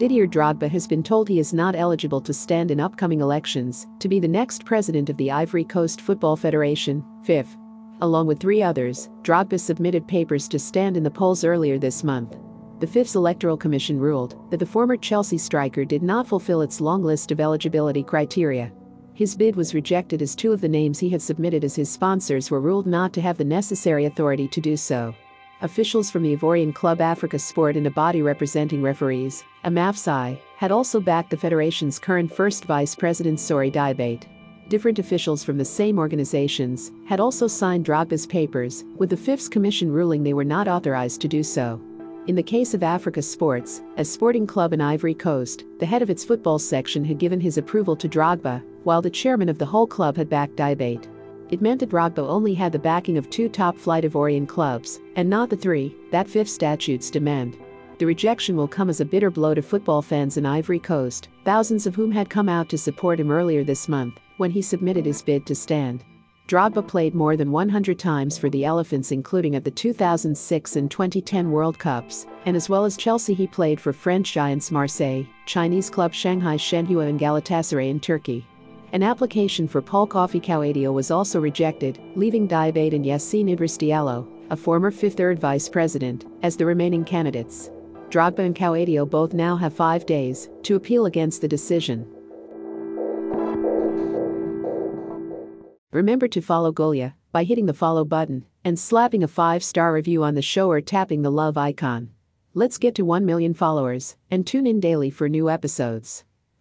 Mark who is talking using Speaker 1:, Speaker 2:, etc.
Speaker 1: Didier Drogba has been told he is not eligible to stand in upcoming elections to be the next president of the Ivory Coast Football Federation, FIF. Along with three others, Drogba submitted papers to stand in the polls earlier this month. The FIF's Electoral Commission ruled that the former Chelsea striker did not fulfill its long list of eligibility criteria. His bid was rejected as two of the names he had submitted as his sponsors were ruled not to have the necessary authority to do so. Officials from the Ivorian club Africa Sport and a body representing referees, AMAFSI, had also backed the federation's current first vice president Sori Diabate. Different officials from the same organizations had also signed Drogba's papers, with the FIF's commission ruling they were not authorized to do so. In the case of Africa Sports, a sporting club in Ivory Coast, the head of its football section had given his approval to Drogba, while the chairman of the whole club had backed Diabate. It meant that Drogba only had the backing of two top-flight Ivorian clubs, and not the three that FIF statutes demand. The rejection will come as a bitter blow to football fans in Ivory Coast, thousands of whom had come out to support him earlier this month when he submitted his bid to stand. Drogba played more than 100 times for the Elephants including at the 2006 and 2010 World Cups, and as well as Chelsea he played for French giants Marseille, Chinese club Shanghai Shenhua and Galatasaray in Turkey. An application for Paul Kofi Kauadio was also rejected, leaving Diabate and Yassine Idris Diallo, a former fifth third vice president, as the remaining candidates. Drogba and Kauadio both now have five days to appeal against the decision. Remember to follow Golia by hitting the follow button and slapping a five star review on the show or tapping the love icon. Let's get to 1 million followers and tune in daily for new episodes.